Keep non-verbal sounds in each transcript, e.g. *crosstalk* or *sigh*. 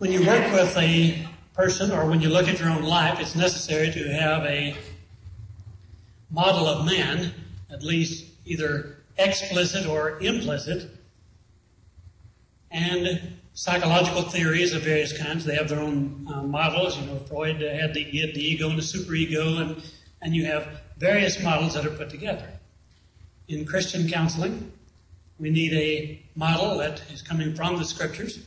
When you work with a person or when you look at your own life, it's necessary to have a model of man, at least either explicit or implicit, and psychological theories of various kinds. They have their own uh, models. You know, Freud had the the ego, and the superego, and, and you have various models that are put together. In Christian counseling, we need a model that is coming from the scriptures.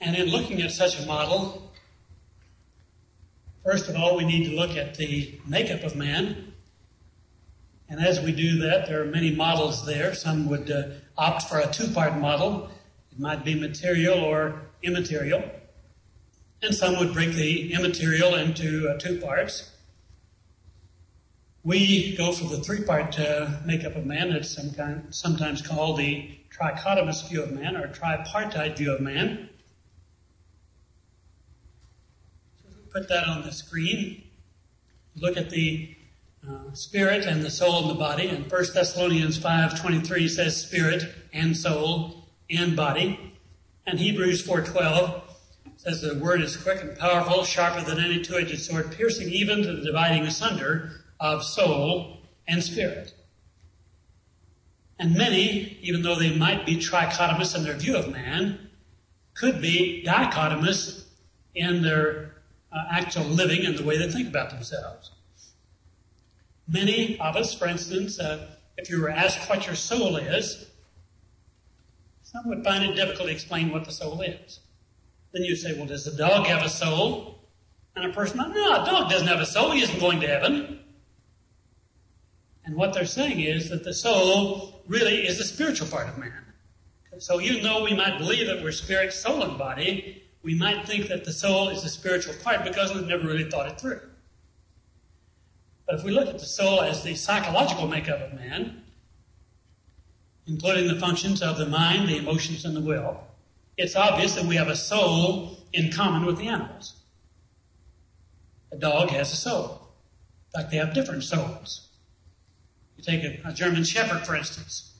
And in looking at such a model, first of all, we need to look at the makeup of man. And as we do that, there are many models there. Some would uh, opt for a two-part model. It might be material or immaterial. And some would break the immaterial into uh, two parts. We go for the three-part uh, makeup of man. It's some kind, sometimes called the trichotomous view of man or tripartite view of man. Put that on the screen. Look at the uh, spirit and the soul and the body. And 1 Thessalonians 5.23 says spirit and soul and body. And Hebrews 4.12 says the word is quick and powerful, sharper than any two-edged sword, piercing even to the dividing asunder of soul and spirit. And many, even though they might be trichotomous in their view of man, could be dichotomous in their uh, actual living and the way they think about themselves. Many of us, for instance, uh, if you were asked what your soul is, some would find it difficult to explain what the soul is. Then you say, well, does a dog have a soul? And a person, no, a dog doesn't have a soul. He isn't going to heaven. And what they're saying is that the soul really is the spiritual part of man. So even though we might believe that we're spirit, soul, and body, we might think that the soul is the spiritual part because we've never really thought it through. But if we look at the soul as the psychological makeup of man, including the functions of the mind, the emotions, and the will, it's obvious that we have a soul in common with the animals. A dog has a soul. In fact, they have different souls. You take a, a German Shepherd, for instance.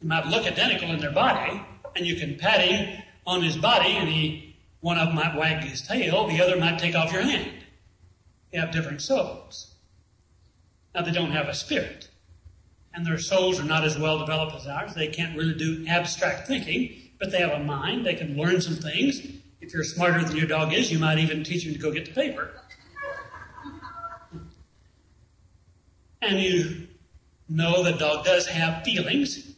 They might look identical in their body, and you can pat him on his body, and he one of them might wag his tail, the other might take off your hand. They have different souls. Now they don't have a spirit. And their souls are not as well developed as ours. They can't really do abstract thinking, but they have a mind. They can learn some things. If you're smarter than your dog is, you might even teach him to go get the paper. And you know the dog does have feelings.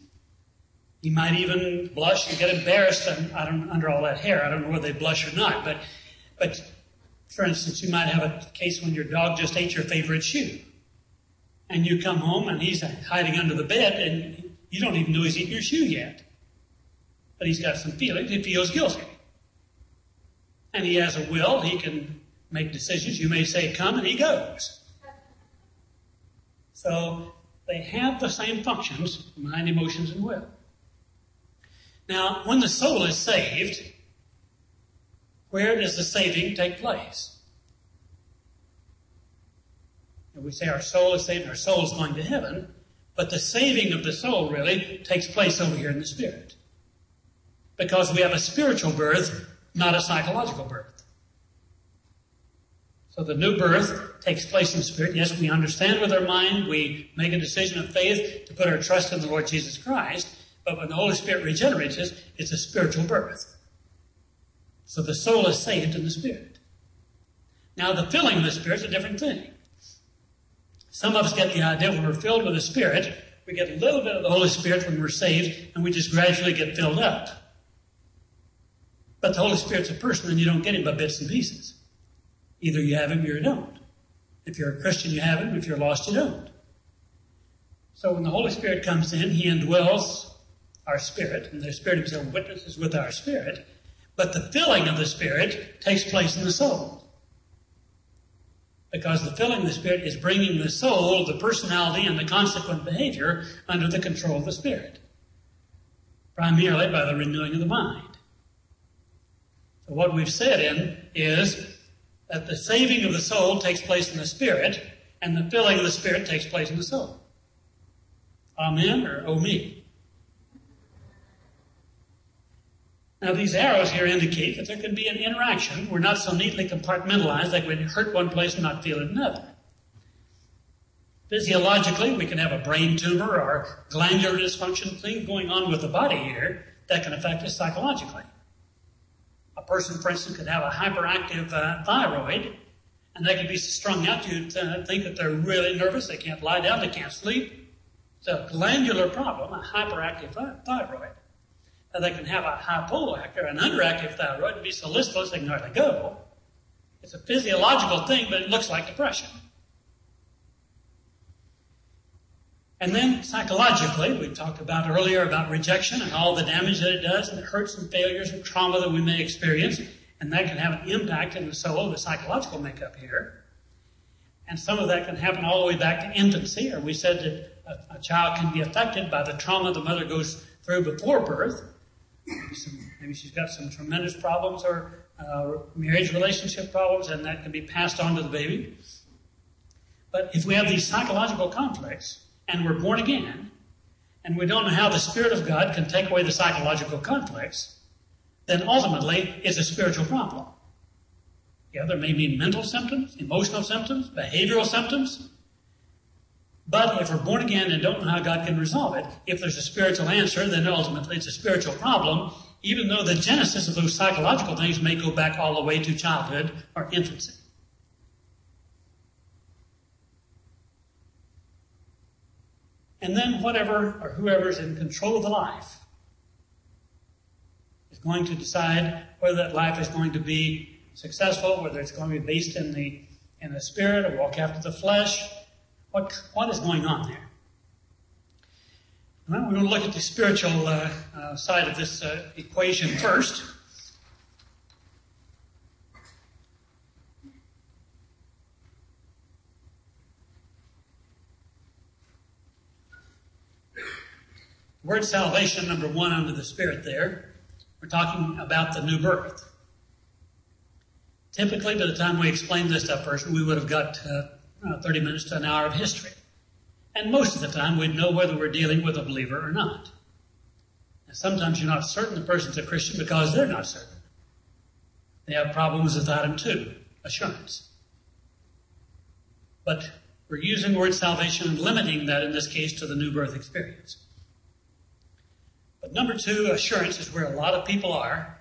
You might even blush and get embarrassed under all that hair. I don't know whether they blush or not, but, but for instance, you might have a case when your dog just ate your favorite shoe. And you come home and he's hiding under the bed and you don't even know he's eaten your shoe yet. But he's got some feelings. He feels guilty. And he has a will. He can make decisions. You may say, come, and he goes. So they have the same functions, mind, emotions, and will. Now, when the soul is saved, where does the saving take place? And we say our soul is saved, our soul is going to heaven, but the saving of the soul really takes place over here in the spirit. Because we have a spiritual birth, not a psychological birth. So the new birth takes place in spirit. Yes, we understand with our mind, we make a decision of faith to put our trust in the Lord Jesus Christ, but when the Holy Spirit regenerates us, it's a spiritual birth. So the soul is saved in the Spirit. Now, the filling of the Spirit is a different thing. Some of us get the idea when we're filled with the Spirit, we get a little bit of the Holy Spirit when we're saved, and we just gradually get filled up. But the Holy Spirit's a person, and you don't get him by bits and pieces. Either you have him or you don't. If you're a Christian, you have him. If you're lost, you don't. So when the Holy Spirit comes in, he indwells our spirit, and the Spirit Himself witnesses with our spirit, but the filling of the Spirit takes place in the soul. Because the filling of the Spirit is bringing the soul, the personality, and the consequent behavior under the control of the Spirit. Primarily by the renewing of the mind. So what we've said in is that the saving of the soul takes place in the Spirit, and the filling of the Spirit takes place in the soul. Amen or oh me? Now, these arrows here indicate that there can be an interaction. We're not so neatly compartmentalized that we hurt one place and not feel it another. Physiologically, we can have a brain tumor or glandular dysfunction thing going on with the body here that can affect us psychologically. A person, for instance, could have a hyperactive uh, thyroid, and they could be strung out. You'd uh, think that they're really nervous, they can't lie down, they can't sleep. It's a glandular problem, a hyperactive thyroid. They can have a hypoactive, an underactive thyroid, and be so listless they can hardly go. It's a physiological thing, but it looks like depression. And then psychologically, we talked about earlier about rejection and all the damage that it does and the hurts and failures and trauma that we may experience. And that can have an impact in the soul, the psychological makeup here. And some of that can happen all the way back to infancy, or we said that a, a child can be affected by the trauma the mother goes through before birth. Some, maybe she's got some tremendous problems or uh, marriage relationship problems, and that can be passed on to the baby. But if we have these psychological conflicts, and we're born again, and we don't know how the Spirit of God can take away the psychological conflicts, then ultimately it's a spiritual problem. Yeah, there may be mental symptoms, emotional symptoms, behavioral symptoms. But if we're born again and don't know how God can resolve it, if there's a spiritual answer, then ultimately it's a spiritual problem, even though the genesis of those psychological things may go back all the way to childhood or infancy. And then whatever or whoever's in control of the life is going to decide whether that life is going to be successful, whether it's going to be based in the in the spirit or walk after the flesh. What what is going on there? Well, we're going to look at the spiritual uh, uh, side of this uh, equation first. The word salvation, number one, under the Spirit there, we're talking about the new birth. Typically, by the time we explain this to a person, we would have got uh, 30 minutes to an hour of history. And most of the time, we'd know whether we're dealing with a believer or not. And sometimes you're not certain the person's a Christian because they're not certain. They have problems with item two, assurance. But we're using the word salvation and limiting that in this case to the new birth experience. But number two, assurance is where a lot of people are.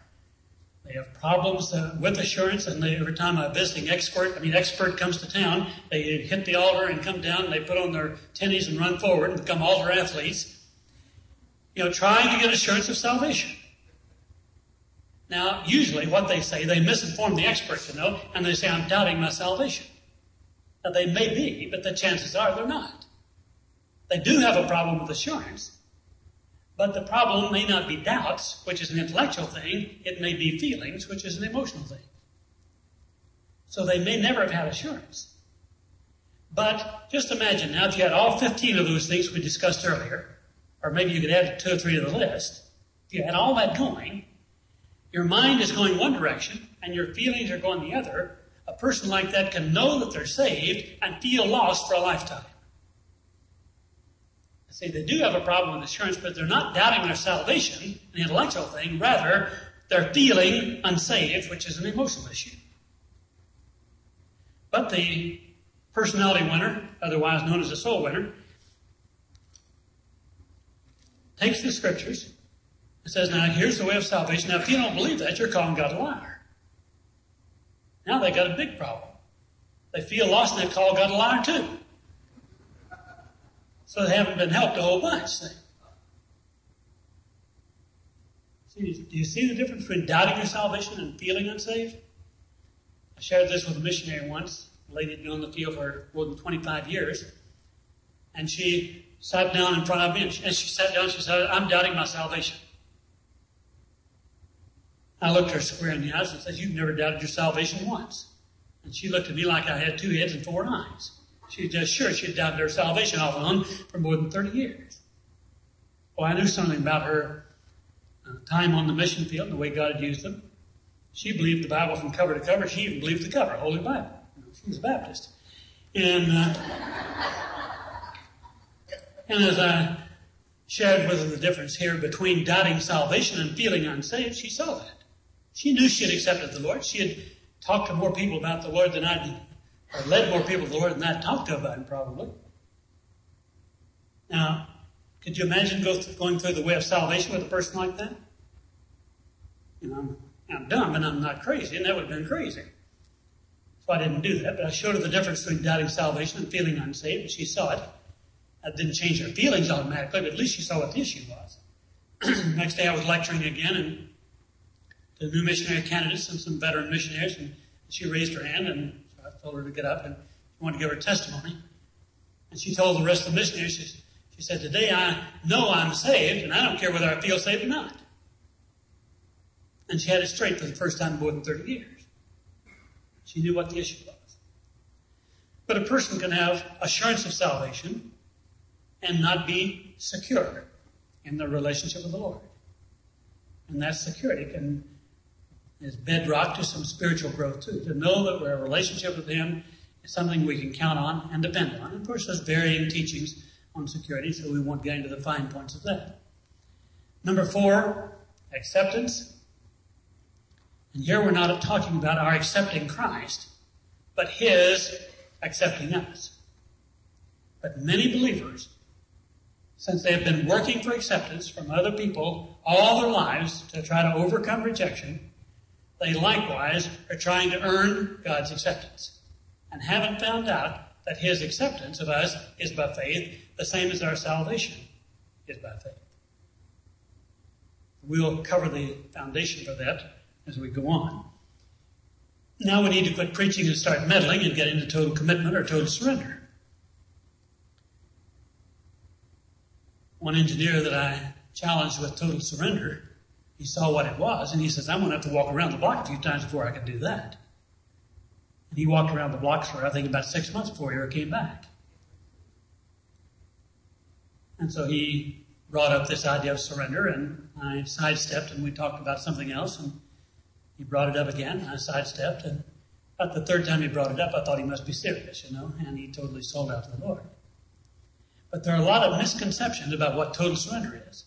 They have problems uh, with assurance, and they, every time a visiting expert, I mean, expert comes to town, they hit the altar and come down, and they put on their tennies and run forward and become altar athletes. You know, trying to get assurance of salvation. Now, usually what they say, they misinform the expert, you know, and they say, I'm doubting my salvation. Now, they may be, but the chances are they're not. They do have a problem with assurance, but the problem may not be doubts, which is an intellectual thing. It may be feelings, which is an emotional thing. So they may never have had assurance. But just imagine now if you had all 15 of those things we discussed earlier, or maybe you could add two or three to the list. If you had all that going, your mind is going one direction and your feelings are going the other. A person like that can know that they're saved and feel lost for a lifetime. See, they do have a problem with assurance, but they're not doubting their salvation, an intellectual thing. Rather, they're feeling unsaved, which is an emotional issue. But the personality winner, otherwise known as a soul winner, takes the scriptures and says, Now here's the way of salvation. Now, if you don't believe that, you're calling God a liar. Now they've got a big problem. They feel lost and they call God a liar too. So they haven't been helped a whole bunch. See, do you see the difference between doubting your salvation and feeling unsaved? I shared this with a missionary once, a lady had been on the field for more than 25 years, and she sat down in front of me, and she, and she sat down she said, I'm doubting my salvation. I looked her square in the eyes and said, You've never doubted your salvation once. And she looked at me like I had two heads and four eyes. She just sure she'd doubted her salvation off and on for more than 30 years. Well, I knew something about her uh, time on the mission field and the way God had used them. She believed the Bible from cover to cover. She even believed the cover, Holy Bible. She was a Baptist. And, uh, and as I shared with her the difference here between doubting salvation and feeling unsaved, she saw that. She knew she had accepted the Lord. She had talked to more people about the Lord than I'd, or led more people to the Lord than I'd talked to about him probably. Now, could you imagine going through the way of salvation with a person like that? You know, I'm, dumb and I'm not crazy, and that would have been crazy. So I didn't do that, but I showed her the difference between doubting salvation and feeling unsaved, and she saw it. That didn't change her feelings automatically, but at least she saw what the issue was. *clears throat* Next day I was lecturing again and to new missionary candidates and some veteran missionaries, and she raised her hand, and I told her to get up and she wanted to give her testimony. And she told the rest of the missionaries, she, she said, Today I know I'm saved, and I don't care whether I feel saved or not. And she had it straight for the first time in more than 30 years. She knew what the issue was. But a person can have assurance of salvation and not be secure in their relationship with the Lord. And that security can is bedrock to some spiritual growth too. To know that we're a relationship with Him is something we can count on and depend on. Of course, there's varying teachings on security, so we won't get into the fine points of that. Number four, acceptance. And here we're not talking about our accepting Christ, but His accepting us. But many believers since they have been working for acceptance from other people all their lives to try to overcome rejection, they likewise are trying to earn God's acceptance and haven't found out that His acceptance of us is by faith, the same as our salvation is by faith. We'll cover the foundation for that as we go on. Now we need to quit preaching and start meddling and get into total commitment or total surrender. one engineer that I challenged with total surrender, he saw what it was and he says, I'm going to have to walk around the block a few times before I can do that. And he walked around the block for, I think, about six months before he ever came back. And so he brought up this idea of surrender and I sidestepped and we talked about something else and he brought it up again. and I sidestepped and about the third time he brought it up, I thought he must be serious, you know, and he totally sold out to the Lord. But there are a lot of misconceptions about what total surrender is.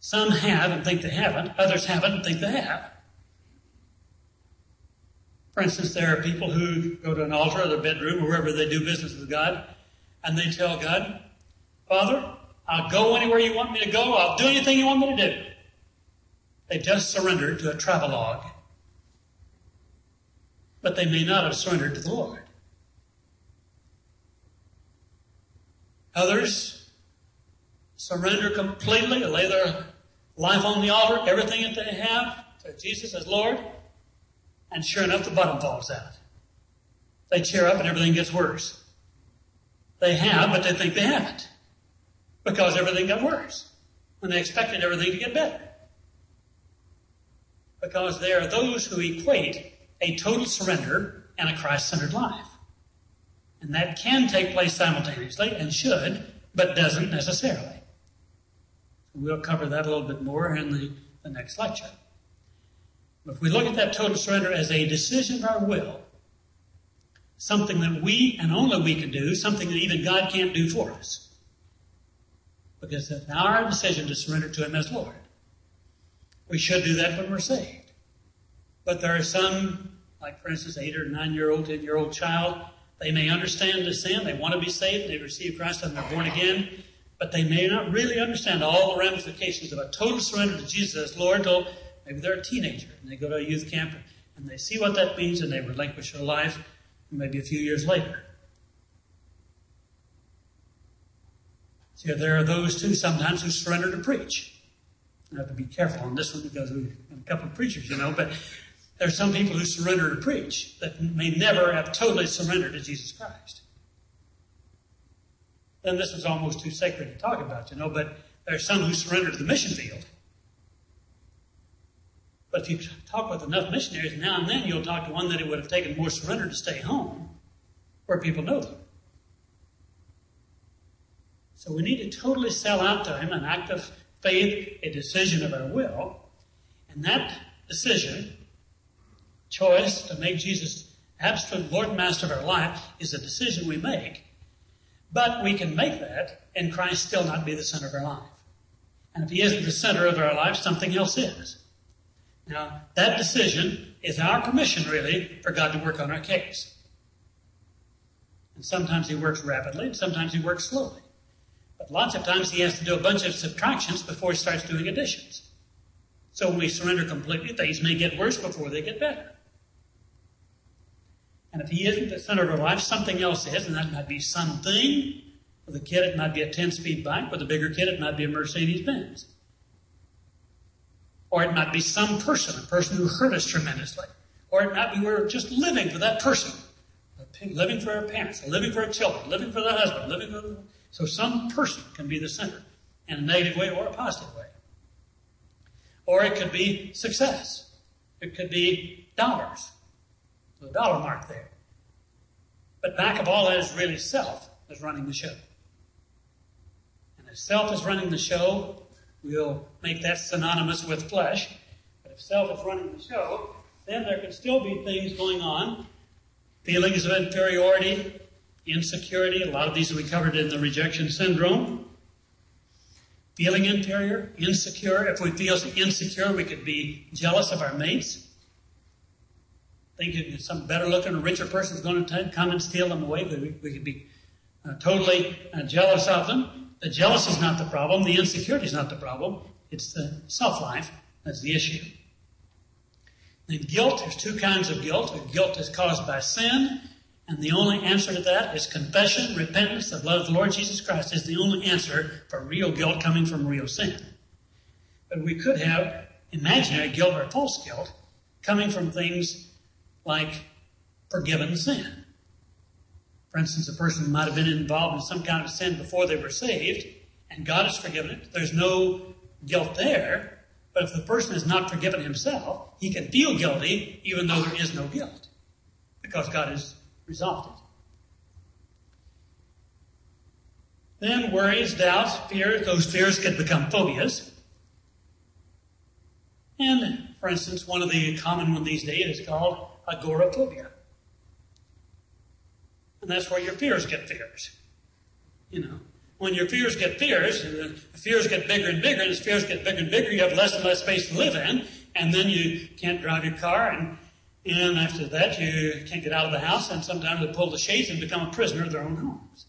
Some have and think they haven't, others haven't and think they have. For instance, there are people who go to an altar or their bedroom or wherever they do business with God, and they tell God, Father, I'll go anywhere you want me to go, I'll do anything you want me to do. They just surrendered to a travelogue. But they may not have surrendered to the Lord. Others surrender completely, lay their life on the altar, everything that they have to Jesus as Lord, and sure enough, the bottom falls out. They cheer up and everything gets worse. They have, but they think they haven't. Because everything got worse. When they expected everything to get better. Because there are those who equate a total surrender and a Christ-centered life. And that can take place simultaneously and should, but doesn't necessarily. We'll cover that a little bit more in the, the next lecture. If we look at that total surrender as a decision of our will, something that we and only we can do, something that even God can't do for us. Because it's our decision to surrender to Him as Lord. We should do that when we're saved. But there are some, like for instance, eight or nine year old, ten year old child they may understand the sin, they want to be saved, they receive Christ and they're born again, but they may not really understand all the ramifications of a total surrender to Jesus as Lord until maybe they're a teenager and they go to a youth camp and they see what that means and they relinquish their life maybe a few years later. See, there are those too sometimes who surrender to preach. I have to be careful on this one because we've a couple of preachers, you know, but there are some people who surrender to preach that may never have totally surrendered to Jesus Christ. Then this is almost too sacred to talk about, you know, but there are some who surrender to the mission field. But if you talk with enough missionaries, now and then you'll talk to one that it would have taken more surrender to stay home, where people know them. So we need to totally sell out to Him an act of faith, a decision of our will. And that decision choice to make Jesus absolute Lord and Master of our life is a decision we make. But we can make that and Christ still not be the center of our life. And if he isn't the center of our life, something else is. Now, that decision is our permission, really, for God to work on our case. And sometimes he works rapidly, and sometimes he works slowly. But lots of times he has to do a bunch of subtractions before he starts doing additions. So when we surrender completely, things may get worse before they get better. And if he isn't the center of our life, something else is, and that might be something. For the kid, it might be a 10 speed bike. For the bigger kid, it might be a Mercedes Benz. Or it might be some person, a person who hurt us tremendously. Or it might be we're just living for that person. Living for our parents, living for our children, living for the husband, living for the... So some person can be the center in a negative way or a positive way. Or it could be success. It could be dollars. The dollar mark there. But back of all that is really self is running the show. And if self is running the show, we'll make that synonymous with flesh. But if self is running the show, then there can still be things going on. Feelings of inferiority, insecurity. A lot of these we covered in the rejection syndrome. Feeling inferior, insecure. If we feel insecure, we could be jealous of our mates. Thinking some better looking, or richer person is going to come and steal them away. We, we could be uh, totally uh, jealous of them. The jealousy is not the problem. The insecurity is not the problem. It's the self-life that's the issue. And guilt, there's two kinds of guilt. The guilt is caused by sin, and the only answer to that is confession, repentance, the blood of the Lord Jesus Christ is the only answer for real guilt coming from real sin. But we could have imaginary guilt or false guilt coming from things like forgiven sin. For instance, a person might have been involved in some kind of sin before they were saved, and God has forgiven it. There's no guilt there. But if the person is not forgiven himself, he can feel guilty even though there is no guilt, because God has resolved it. Then worries, doubts, fears, those fears can become phobias. And, for instance, one of the common ones these days is called agoraphobia. And that's where your fears get fears. You know, when your fears get fears, and the fears get bigger and bigger, and as fears get bigger and bigger, you have less and less space to live in, and then you can't drive your car, and, and after that, you can't get out of the house, and sometimes they pull the shades and become a prisoner of their own homes.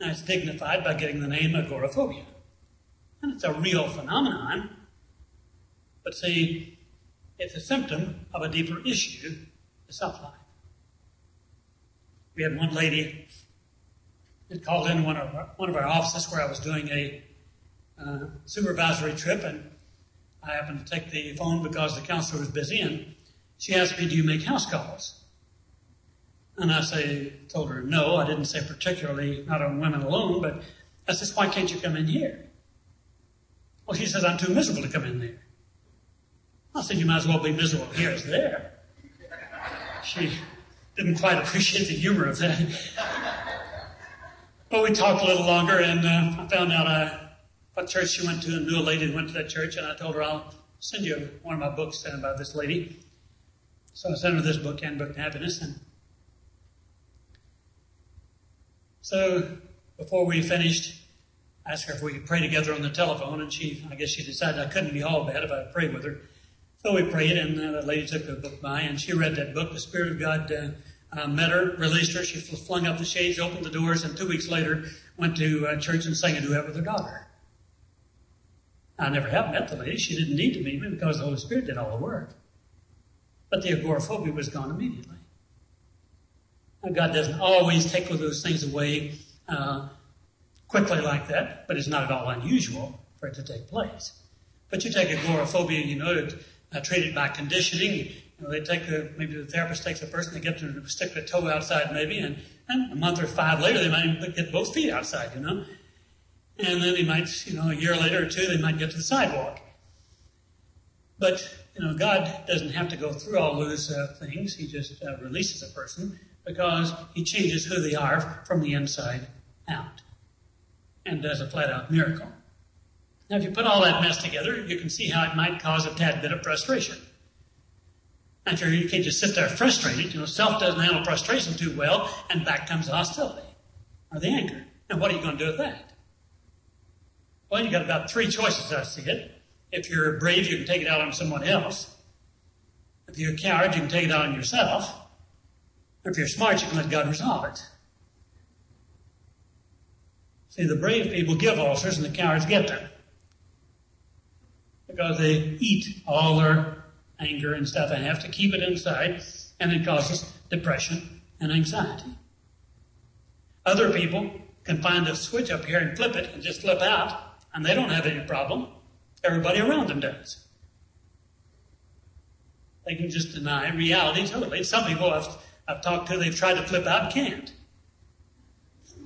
Now, it's dignified by getting the name agoraphobia. And it's a real phenomenon. But see, it's a symptom of a deeper issue, the self life. We had one lady that called in one of our, one of our offices where I was doing a uh, supervisory trip, and I happened to take the phone because the counselor was busy, and she asked me, "Do you make house calls?" And I say, told her no. I didn't say particularly not on women alone, but I says, "Why can't you come in here?" Well, she says, "I'm too miserable to come in there." I said, "You might as well be miserable here as there." She didn't quite appreciate the humor of that. but we talked a little longer, and uh, I found out uh, what church she went to, and knew a lady who went to that church, and I told her I'll send you one of my books sent this lady. So I sent her this book, Handbook to Happiness, and so before we finished, I asked her if we could pray together on the telephone, and she, I guess she decided I couldn't be all bad if I prayed with her. So we prayed, and uh, the lady took the book by, and she read that book. The Spirit of God uh, uh, met her, released her. She flung up the shades, opened the doors, and two weeks later went to uh, church and sang a duet with her daughter. I never have met the lady. She didn't need to meet me because the Holy Spirit did all the work. But the agoraphobia was gone immediately. Now, God doesn't always take those things away uh, quickly like that, but it's not at all unusual for it to take place. But you take agoraphobia, you know, uh, treated by conditioning. You know, they take maybe the therapist takes a person, they get them to stick their toe outside maybe, and, and a month or five later they might get both feet outside, you know. And then they might, you know, a year later or two, they might get to the sidewalk. But, you know, God doesn't have to go through all those uh, things. He just uh, releases a person because He changes who they are from the inside out and does a flat out miracle. Now, if you put all that mess together, you can see how it might cause a tad bit of frustration. And if you can't just sit there frustrated, you know, self doesn't handle frustration too well, and back comes the hostility or the anger. And what are you going to do with that? Well, you've got about three choices, I see it. If you're brave, you can take it out on someone else. If you're a coward, you can take it out on yourself. If you're smart, you can let God resolve it. See, the brave people give ulcers and the cowards get them. Because they eat all their anger and stuff and have to keep it inside, and it causes depression and anxiety. Other people can find a switch up here and flip it and just flip out, and they don't have any problem. Everybody around them does. They can just deny reality totally. Some people I've, I've talked to, they've tried to flip out can't.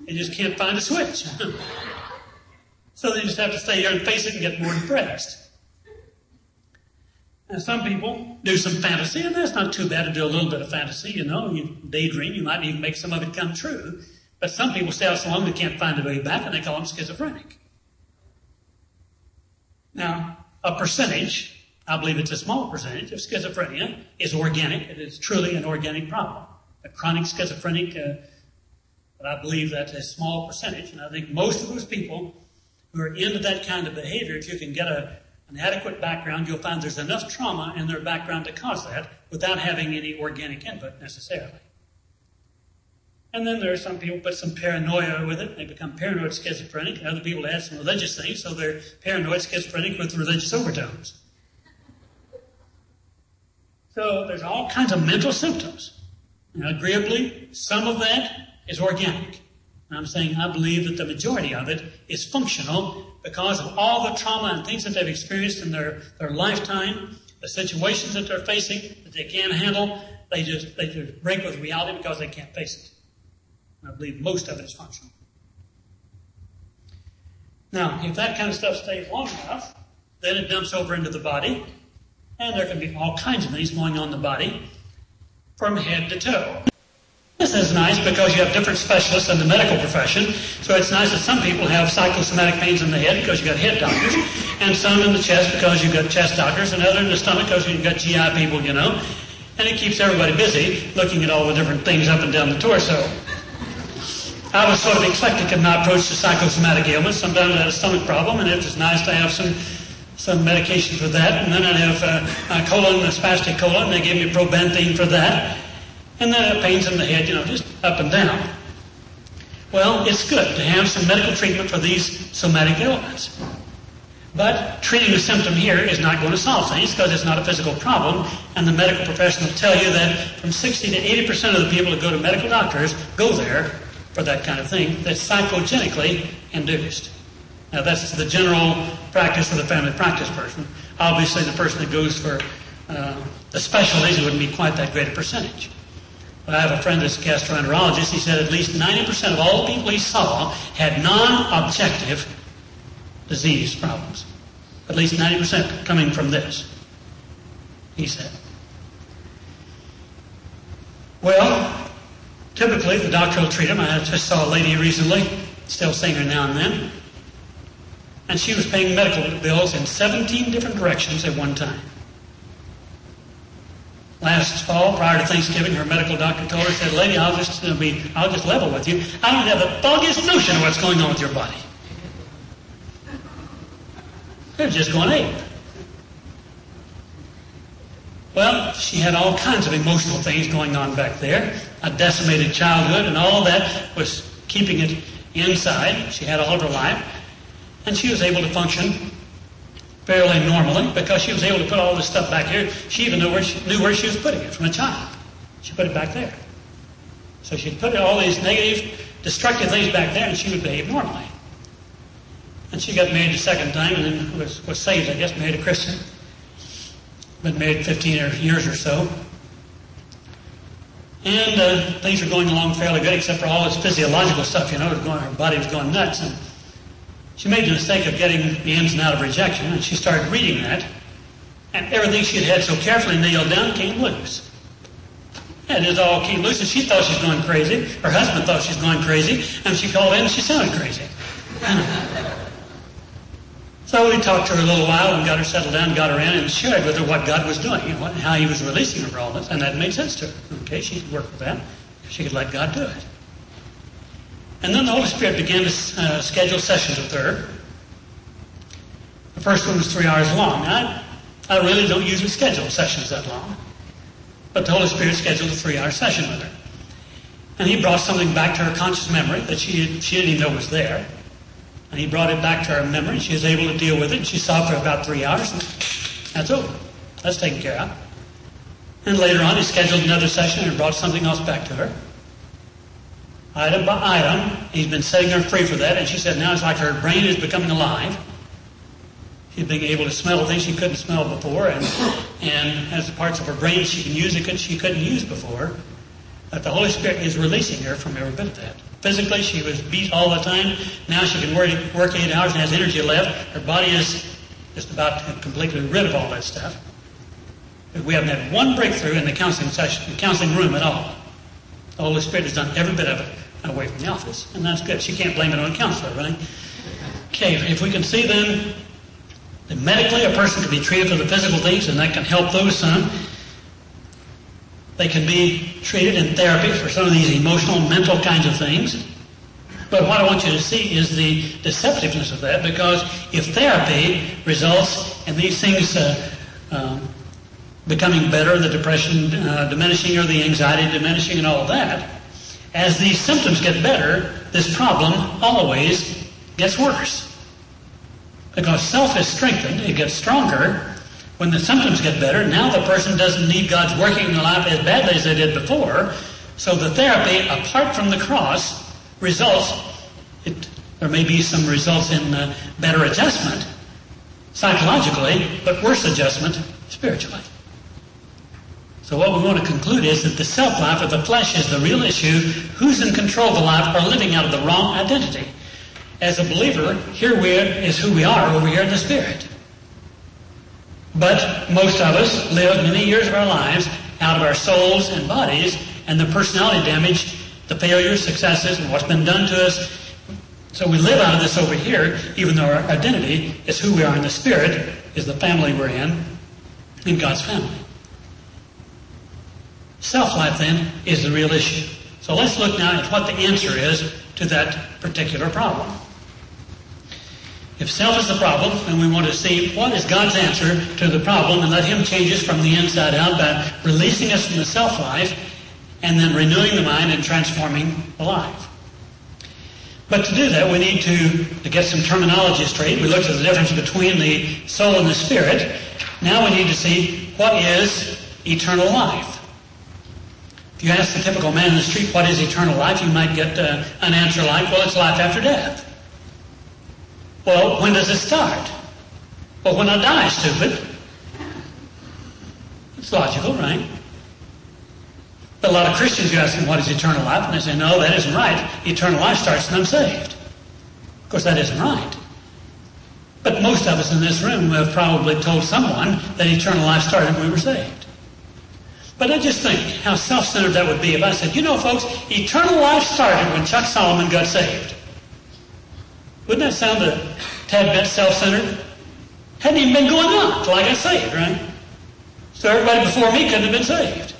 They just can't find a switch. *laughs* so they just have to stay here and face it and get more depressed. And some people do some fantasy, and that's not too bad to do a little bit of fantasy, you know. You daydream, you might even make some of it come true. But some people stay out so long they can't find a way back, and they call them schizophrenic. Now, a percentage, I believe it's a small percentage of schizophrenia, is organic. It is truly an organic problem. A chronic schizophrenic, uh, but I believe that's a small percentage, and I think most of those people who are into that kind of behavior, if you can get a an adequate background, you'll find there's enough trauma in their background to cause that without having any organic input necessarily. And then there are some people put some paranoia with it. They become paranoid schizophrenic. Other people add some religious things, so they're paranoid schizophrenic with religious overtones. So there's all kinds of mental symptoms. And agreeably, some of that is organic. I'm saying I believe that the majority of it is functional because of all the trauma and things that they've experienced in their, their lifetime, the situations that they're facing that they can't handle, they just, they just break with reality because they can't face it. And I believe most of it is functional. Now, if that kind of stuff stays long enough, then it dumps over into the body, and there can be all kinds of things going on in the body from head to toe. This is nice because you have different specialists in the medical profession. So it's nice that some people have psychosomatic pains in the head because you've got head doctors, and some in the chest because you've got chest doctors, and other in the stomach because you've got GI people, you know. And it keeps everybody busy looking at all the different things up and down the torso. I was sort of eclectic in my approach to psychosomatic ailments. Sometimes I had a stomach problem, and it was nice to have some some medication for that. And then I'd have uh, a colon, a spastic colon. And they gave me Pro-Banthine for that. And then pains in the head, you know, just up and down. Well, it's good to have some medical treatment for these somatic ailments. But treating the symptom here is not going to solve things because it's not a physical problem. And the medical profession will tell you that from 60 to 80% of the people that go to medical doctors go there for that kind of thing that's psychogenically induced. Now, that's the general practice of the family practice person. Obviously, the person that goes for uh, the specialties, wouldn't be quite that great a percentage. I have a friend that's a gastroenterologist. He said at least 90% of all the people he saw had non-objective disease problems. At least 90% coming from this, he said. Well, typically the doctor will treat them. I just saw a lady recently, still seeing her now and then, and she was paying medical bills in 17 different directions at one time. Last fall, prior to Thanksgiving, her medical doctor told her, said, Lady, I'll just be, I'll just level with you. I don't have the foggiest notion of what's going on with your body. They're just going ape. Well, she had all kinds of emotional things going on back there. A decimated childhood and all that was keeping it inside. She had all of her life. And she was able to function fairly normally because she was able to put all this stuff back here. She even knew where she, knew where she was putting it from a child. She put it back there. So she'd put all these negative, destructive things back there and she would behave normally. And she got married a second time and then was, was saved, I guess, married a Christian. Been married 15 years or so. And uh, things were going along fairly good, except for all this physiological stuff, you know, going, her body was going nuts. And she made the mistake of getting the and out of rejection, and she started reading that, and everything she had had so carefully nailed down came loose. And it all came loose, and she thought she was going crazy. Her husband thought she was going crazy, and she called in and she sounded crazy. so *laughs* So we talked to her a little while and got her settled down, got her in, and shared with her what God was doing, and what, how He was releasing her from all this, and that made sense to her. Okay, she could work with that. She could let God do it. And then the Holy Spirit began to uh, schedule sessions with her. The first one was three hours long. I, I really don't usually schedule sessions that long. But the Holy Spirit scheduled a three hour session with her. And He brought something back to her conscious memory that she, she didn't even know was there. And He brought it back to her memory. She was able to deal with it. She saw it for about three hours. And that's over. That's taken care of. And later on, He scheduled another session and brought something else back to her. Item by item, He's been setting her free for that. And she said now it's like her brain is becoming alive. She's being able to smell things she couldn't smell before, and, and has parts of her brain she can use that she couldn't use before. That the Holy Spirit is releasing her from every bit of that. Physically, she was beat all the time. Now she can work, work eight hours and has energy left. Her body is just about completely rid of all that stuff. We haven't had one breakthrough in the counseling session, the counseling room at all. The Holy Spirit has done every bit of it away from the office, and that's good. She can't blame it on a counselor, right? Okay, if we can see then that medically a person can be treated for the physical things, and that can help those some. They can be treated in therapy for some of these emotional, mental kinds of things. But what I want you to see is the deceptiveness of that, because if therapy results in these things uh, um, becoming better, the depression uh, diminishing, or the anxiety diminishing, and all of that, as these symptoms get better, this problem always gets worse. Because self is strengthened, it gets stronger. When the symptoms get better, now the person doesn't need God's working in life as badly as they did before. So the therapy, apart from the cross, results, it, there may be some results in uh, better adjustment psychologically, but worse adjustment spiritually. So what we want to conclude is that the self life of the flesh is the real issue. Who's in control of the life are living out of the wrong identity as a believer, here we are is who we are over here in the Spirit. But most of us live many years of our lives out of our souls and bodies, and the personality damage, the failures, successes, and what's been done to us. So we live out of this over here, even though our identity is who we are in the Spirit, is the family we're in, in God's family. Self-life, then, is the real issue. So let's look now at what the answer is to that particular problem. If self is the problem, then we want to see what is God's answer to the problem and let Him change us from the inside out by releasing us from the self life and then renewing the mind and transforming the life. But to do that, we need to, to get some terminology straight. We looked at the difference between the soul and the spirit. Now we need to see what is eternal life. You ask the typical man in the street what is eternal life, you might get uh, an answer like, well, it's life after death. Well, when does it start? Well, when I die, stupid. It's logical, right? But a lot of Christians you ask them, what is eternal life? And they say, no, that isn't right. Eternal life starts when I'm saved. Of course, that isn't right. But most of us in this room have probably told someone that eternal life started when we were saved. But I just think how self-centered that would be if I said, you know, folks, eternal life started when Chuck Solomon got saved. Wouldn't that sound a tad bit self-centered? Hadn't even been going on until I got saved, right? So everybody before me couldn't have been saved.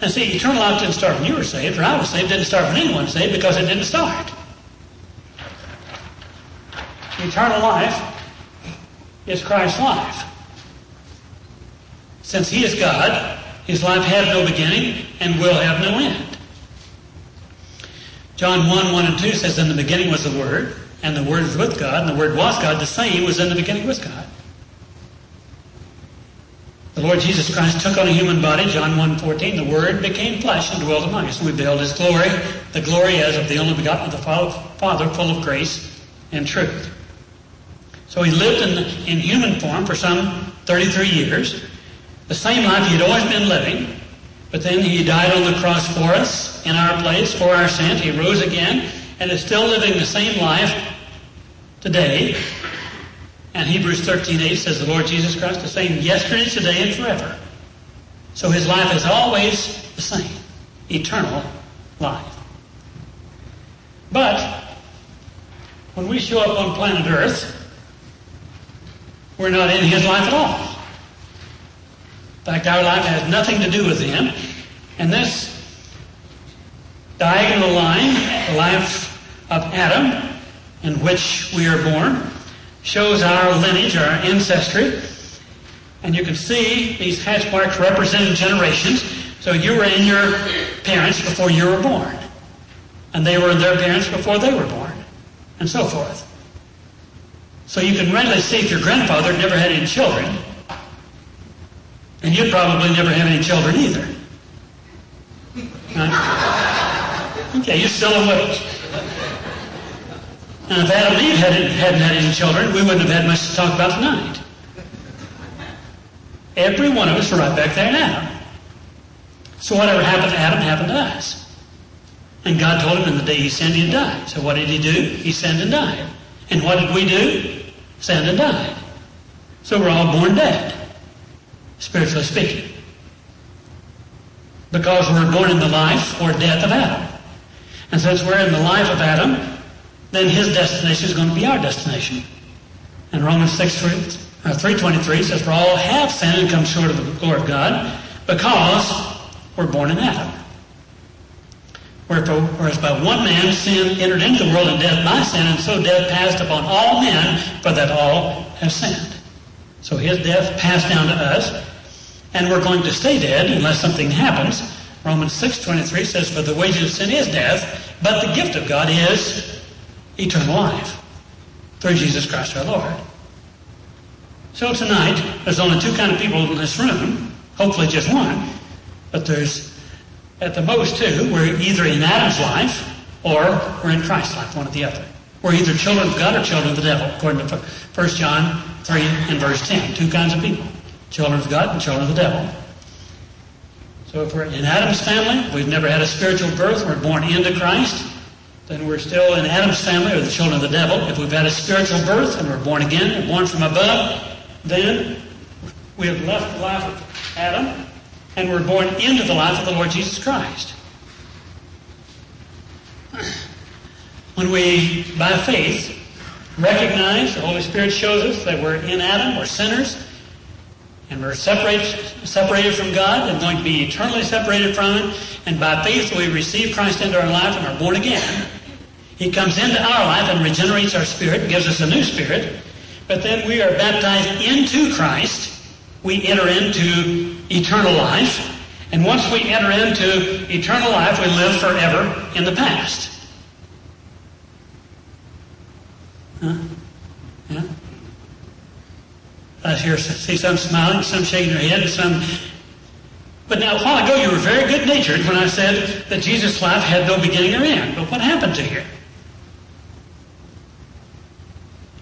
And see, eternal life didn't start when you were saved, or I was saved, didn't start when anyone was saved because it didn't start. Eternal life is Christ's life. Since He is God, His life had no beginning and will have no end. John 1, 1 and 2 says, In the beginning was the Word, and the Word was with God, and the Word was God. The same was in the beginning with God. The Lord Jesus Christ took on a human body, John 1, 14. The Word became flesh and dwelt among us. We beheld His glory, the glory as of the only begotten of the Father, full of grace and truth. So He lived in, in human form for some 33 years. The same life He had always been living. But then he died on the cross for us, in our place, for our sins. He rose again, and is still living the same life today. And Hebrews 13.8 says the Lord Jesus Christ the same yesterday, today, and forever. So his life is always the same. Eternal life. But When we show up on planet Earth, we're not in his life at all. In fact, our life has nothing to do with him. And this diagonal line, the life of Adam, in which we are born, shows our lineage, our ancestry. And you can see these hatch marks representing generations. So you were in your parents before you were born. And they were in their parents before they were born. And so forth. So you can readily see if your grandfather never had any children. And you'd probably never have any children either. Right? Okay, you're still widows. And if Adam and Eve hadn't, hadn't had any children, we wouldn't have had much to talk about tonight. Every one of us are right back there now. So whatever happened to Adam happened to us. And God told him in the day he sinned, he'd die. So what did he do? He sinned and died. And what did we do? Sinned and died. So we're all born dead, spiritually speaking. Because we're born in the life or death of Adam. And since we're in the life of Adam, then his destination is going to be our destination. And Romans 6, 3, uh, 3.23 says, For all have sinned and come short of the glory of God because we're born in Adam. Whereas by one man sin entered into the world and death by sin, and so death passed upon all men, for that all have sinned. So his death passed down to us, and we're going to stay dead unless something happens. Romans 6.23 says, For the wages of sin is death, but the gift of God is eternal life through Jesus Christ our Lord. So tonight, there's only two kind of people in this room, hopefully just one, but there's at the most two, we're either in Adam's life or we're in Christ's life, one or the other. We're either children of God or children of the devil, according to 1 John 3 and verse 10. Two kinds of people. Children of God and children of the devil. So if we're in Adam's family, we've never had a spiritual birth, we're born into Christ, then we're still in Adam's family or the children of the devil. If we've had a spiritual birth and we're born again, born from above, then we have left the life of Adam and we're born into the life of the Lord Jesus Christ. When we, by faith, recognize, the Holy Spirit shows us that we're in Adam, we're sinners, and we're separated, from God and going to be eternally separated from Him, and by faith we receive Christ into our life and are born again. He comes into our life and regenerates our spirit, gives us a new spirit, but then we are baptized into Christ. We enter into eternal life. And once we enter into eternal life, we live forever in the past. Huh? I hear see some smiling, some shaking their head, some. But now, a while ago, you were very good natured when I said that Jesus' life had no beginning or end. But what happened to you?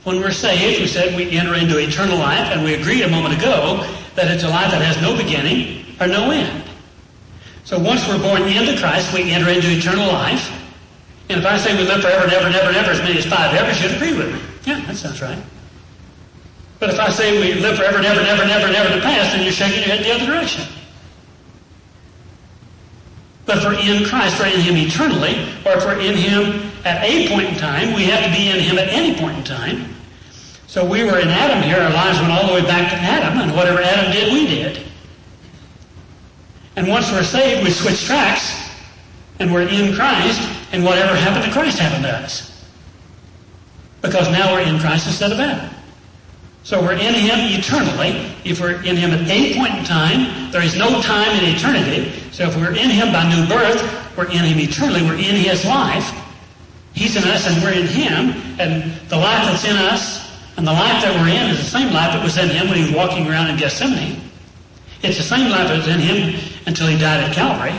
When we're saved, we said we enter into eternal life, and we agreed a moment ago that it's a life that has no beginning or no end. So once we're born into Christ, we enter into eternal life. And if I say we live forever and ever and ever and ever, as many as five ever, should agree with me. Yeah, that sounds right. But if I say we live forever and ever and ever and ever and ever in the past, then you're shaking your head the other direction. But we're in Christ, we're in Him eternally, or we're in Him at a point in time, we have to be in Him at any point in time. So we were in Adam here, our lives went all the way back to Adam, and whatever Adam did, we did. And once we're saved, we switch tracks, and we're in Christ, and whatever happened to Christ happened to us. Because now we're in Christ instead of Adam. So we're in Him eternally. If we're in Him at any point in time, there is no time in eternity. So if we're in Him by new birth, we're in Him eternally. We're in His life. He's in us and we're in Him. And the life that's in us and the life that we're in is the same life that was in Him when He was walking around in Gethsemane. It's the same life that was in Him until He died at Calvary.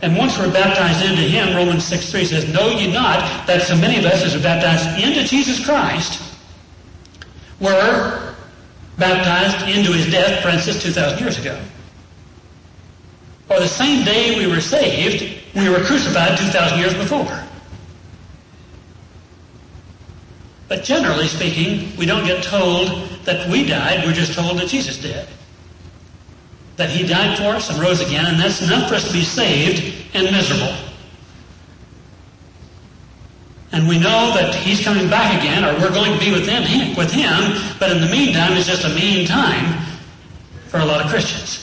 And once we're baptized into Him, Romans 6 3 says, Know ye not that so many of us as are baptized into Jesus Christ were baptized into his death, instance, 2,000 years ago. Or the same day we were saved, we were crucified 2,000 years before. But generally speaking, we don't get told that we died, we're just told that Jesus did. That he died for us and rose again, and that's enough for us to be saved and miserable. And we know that he's coming back again, or we're going to be with him, with him, but in the meantime, it's just a mean time for a lot of Christians.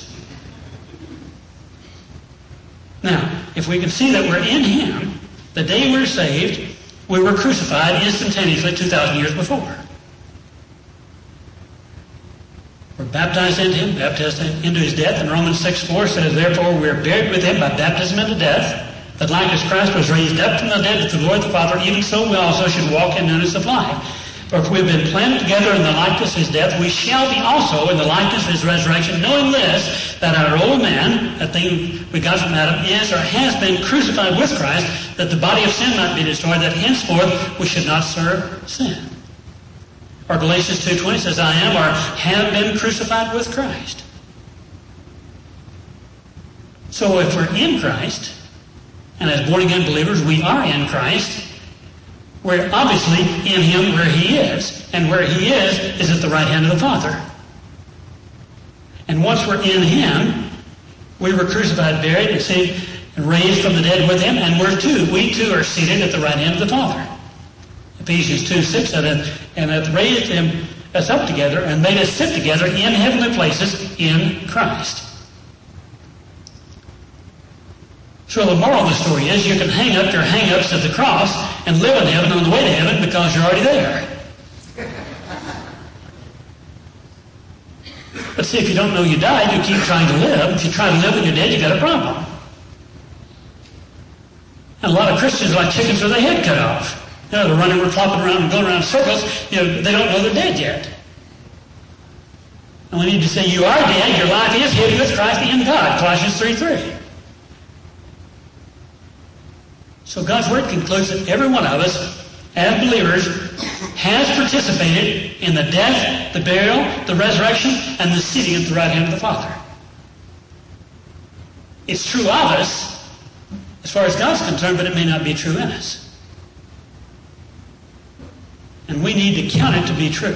Now, if we can see that we're in him, the day we're saved, we were crucified instantaneously 2,000 years before. We're baptized into him, baptized into his death, and Romans 6 4 says, Therefore we are buried with him by baptism into death that like as Christ was raised up from the dead with the glory of the Father, even so we also should walk in newness of life. For if we have been planted together in the likeness of his death, we shall be also in the likeness of his resurrection, knowing this, that our old man, that thing we got from Adam, is or has been crucified with Christ, that the body of sin might be destroyed, that henceforth we should not serve sin. Or Galatians 2.20 says, I am or have been crucified with Christ. So if we're in Christ, and as born again believers, we are in Christ. We're obviously in Him where He is. And where He is, is at the right hand of the Father. And once we're in Him, we were crucified, buried, and saved, and raised from the dead with Him, and we're too, we too are seated at the right hand of the Father. Ephesians 2, 6 said and hath raised him us up together and made us sit together in heavenly places in Christ. So the moral of the story is you can hang up your hang-ups at the cross and live in heaven on the way to heaven because you're already there. But see, if you don't know you died, you keep trying to live. If you try to live when you're dead, you've got a problem. And a lot of Christians are like chickens with their head cut off. You know, they're running, we're flopping around and going around circles. You know, they don't know they're dead yet. And we need to say, you are dead, your life is hidden with Christ in God, Colossians 3 3. So God's Word concludes that every one of us, as believers, has participated in the death, the burial, the resurrection, and the sitting at the right hand of the Father. It's true of us, as far as God's concerned, but it may not be true in us. And we need to count it to be true.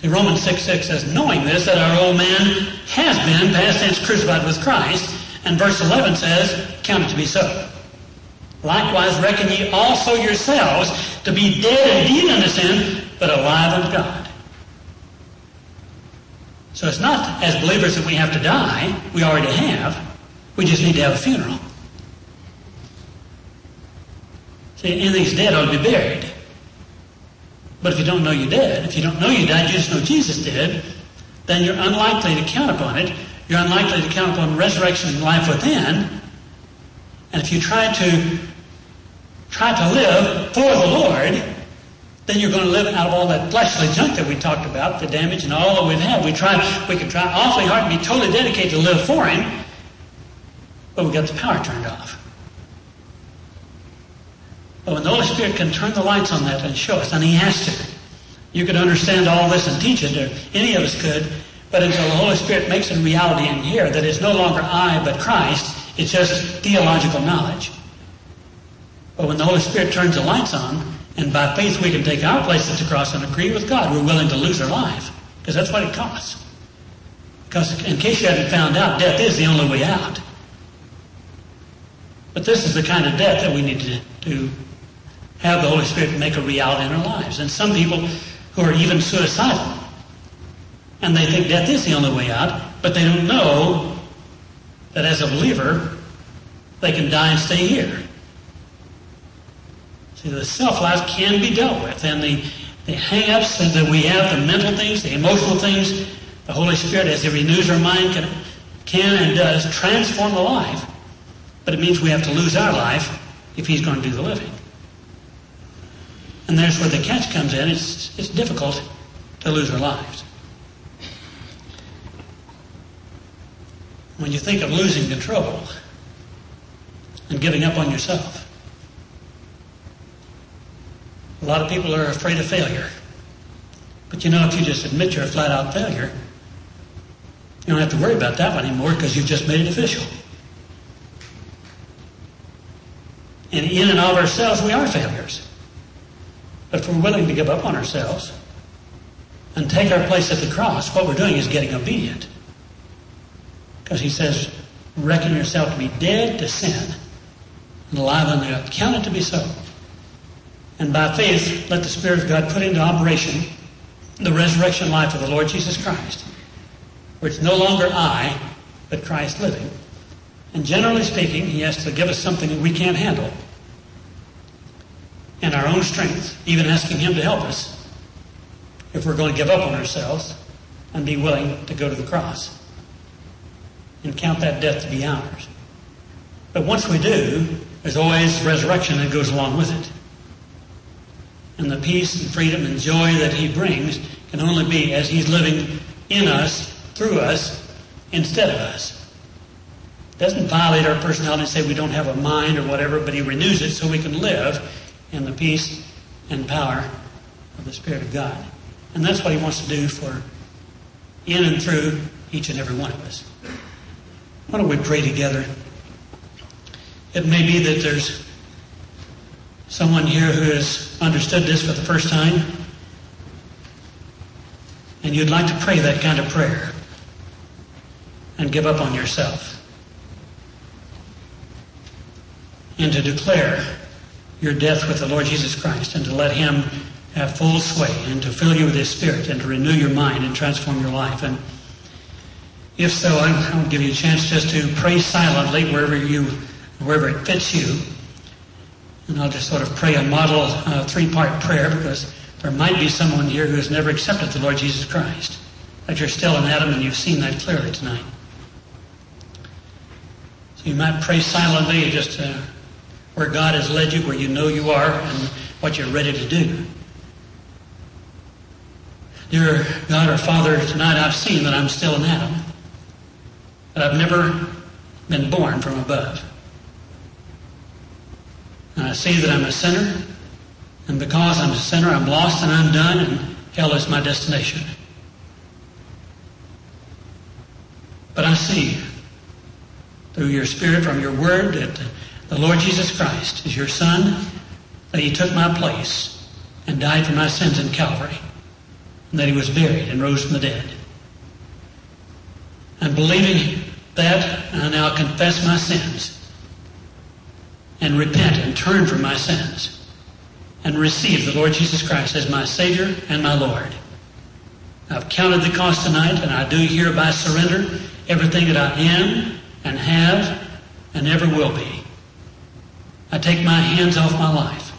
See, Romans 6 6 says, knowing this, that our old man has been, past tense, crucified with Christ. And verse 11 says, count it to be so. Likewise reckon ye also yourselves to be dead indeed unto sin, but alive unto God. So it's not as believers that we have to die. We already have. We just need to have a funeral. See, anything's dead ought to be buried. But if you don't know you're dead, if you don't know you died, you just know Jesus did, then you're unlikely to count upon it. You're unlikely to count upon resurrection and life within. And if you try to try to live for the Lord, then you're going to live out of all that fleshly junk that we talked about, the damage and all that we've had. We try, we can try awfully hard to be totally dedicated to live for Him, but we got the power turned off. But when the Holy Spirit can turn the lights on that and show us, and He has to, you could understand all this and teach it, or any of us could, but until the Holy Spirit makes it a reality in here that it's no longer I but Christ, it's just theological knowledge. But when the Holy Spirit turns the lights on, and by faith we can take our place at the cross and agree with God, we're willing to lose our life. Because that's what it costs. Because in case you hadn't found out, death is the only way out. But this is the kind of death that we need to, to have the Holy Spirit make a reality in our lives. And some people who are even suicidal, and they think death is the only way out, but they don't know that as a believer, they can die and stay here. See, the self-life can be dealt with, and the, the hang-ups that we have, the mental things, the emotional things, the Holy Spirit, as He renews our mind, can, can and does transform the life. But it means we have to lose our life if He's going to do the living. And there's where the catch comes in. It's, it's difficult to lose our lives. When you think of losing control and giving up on yourself, a lot of people are afraid of failure. But you know, if you just admit you're a flat out failure, you don't have to worry about that one anymore because you've just made it official. And in and of ourselves, we are failures. But if we're willing to give up on ourselves and take our place at the cross, what we're doing is getting obedient. Because he says, reckon yourself to be dead to sin and alive unto God. Count it to be so. And by faith, let the Spirit of God put into operation the resurrection life of the Lord Jesus Christ, where it's no longer I, but Christ living. And generally speaking, He has to give us something that we can't handle in our own strength, even asking Him to help us if we're going to give up on ourselves and be willing to go to the cross and count that death to be ours. But once we do, there's always resurrection that goes along with it. And the peace and freedom and joy that He brings can only be as He's living in us, through us, instead of us. Doesn't violate our personality and say we don't have a mind or whatever, but He renews it so we can live in the peace and power of the Spirit of God. And that's what He wants to do for in and through each and every one of us. Why don't we pray together? It may be that there's someone here who has understood this for the first time, and you'd like to pray that kind of prayer and give up on yourself and to declare your death with the Lord Jesus Christ and to let Him have full sway and to fill you with His Spirit and to renew your mind and transform your life. And if so, I'll give you a chance just to pray silently wherever you, wherever it fits you. And I'll just sort of pray a model uh, three-part prayer because there might be someone here who has never accepted the Lord Jesus Christ. That you're still in Adam and you've seen that clearly tonight. So you might pray silently just uh, where God has led you, where you know you are, and what you're ready to do. Dear God our Father, tonight I've seen that I'm still in Adam. That I've never been born from above. And I see that I'm a sinner, and because I'm a sinner, I'm lost and undone, and hell is my destination. But I see through your Spirit from your Word that the Lord Jesus Christ is your Son, that He took my place and died for my sins in Calvary, and that He was buried and rose from the dead. And believing that, I now confess my sins and repent and turn from my sins and receive the Lord Jesus Christ as my Savior and my Lord. I've counted the cost tonight and I do hereby surrender everything that I am and have and ever will be. I take my hands off my life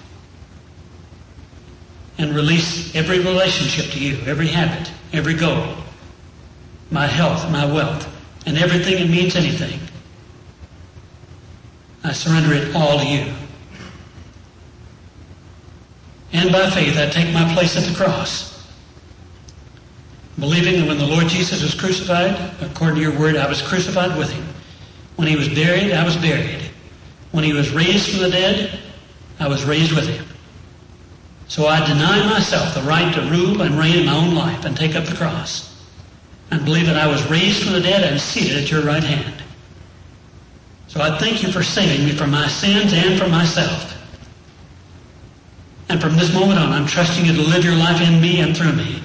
and release every relationship to you, every habit, every goal, my health, my wealth, and everything that means anything. I surrender it all to you. And by faith, I take my place at the cross, believing that when the Lord Jesus was crucified, according to your word, I was crucified with him. When he was buried, I was buried. When he was raised from the dead, I was raised with him. So I deny myself the right to rule and reign in my own life and take up the cross and believe that I was raised from the dead and seated at your right hand. So I thank you for saving me from my sins and from myself. And from this moment on, I'm trusting you to live your life in me and through me.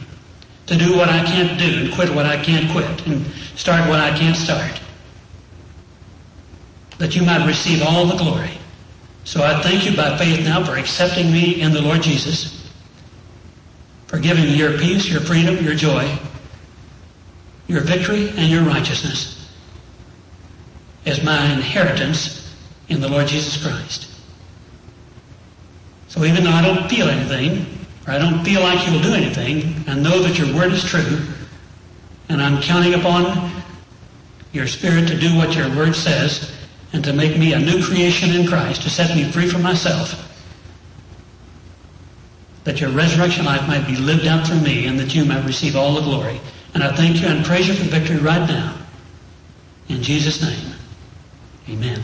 To do what I can't do and quit what I can't quit and start what I can't start. That you might receive all the glory. So I thank you by faith now for accepting me in the Lord Jesus, for giving me your peace, your freedom, your joy, your victory, and your righteousness as my inheritance in the Lord Jesus Christ. So even though I don't feel anything, or I don't feel like you'll do anything, I know that your word is true, and I'm counting upon your spirit to do what your word says, and to make me a new creation in Christ, to set me free from myself, that your resurrection life might be lived out through me, and that you might receive all the glory. And I thank you and praise you for victory right now. In Jesus' name. Amen.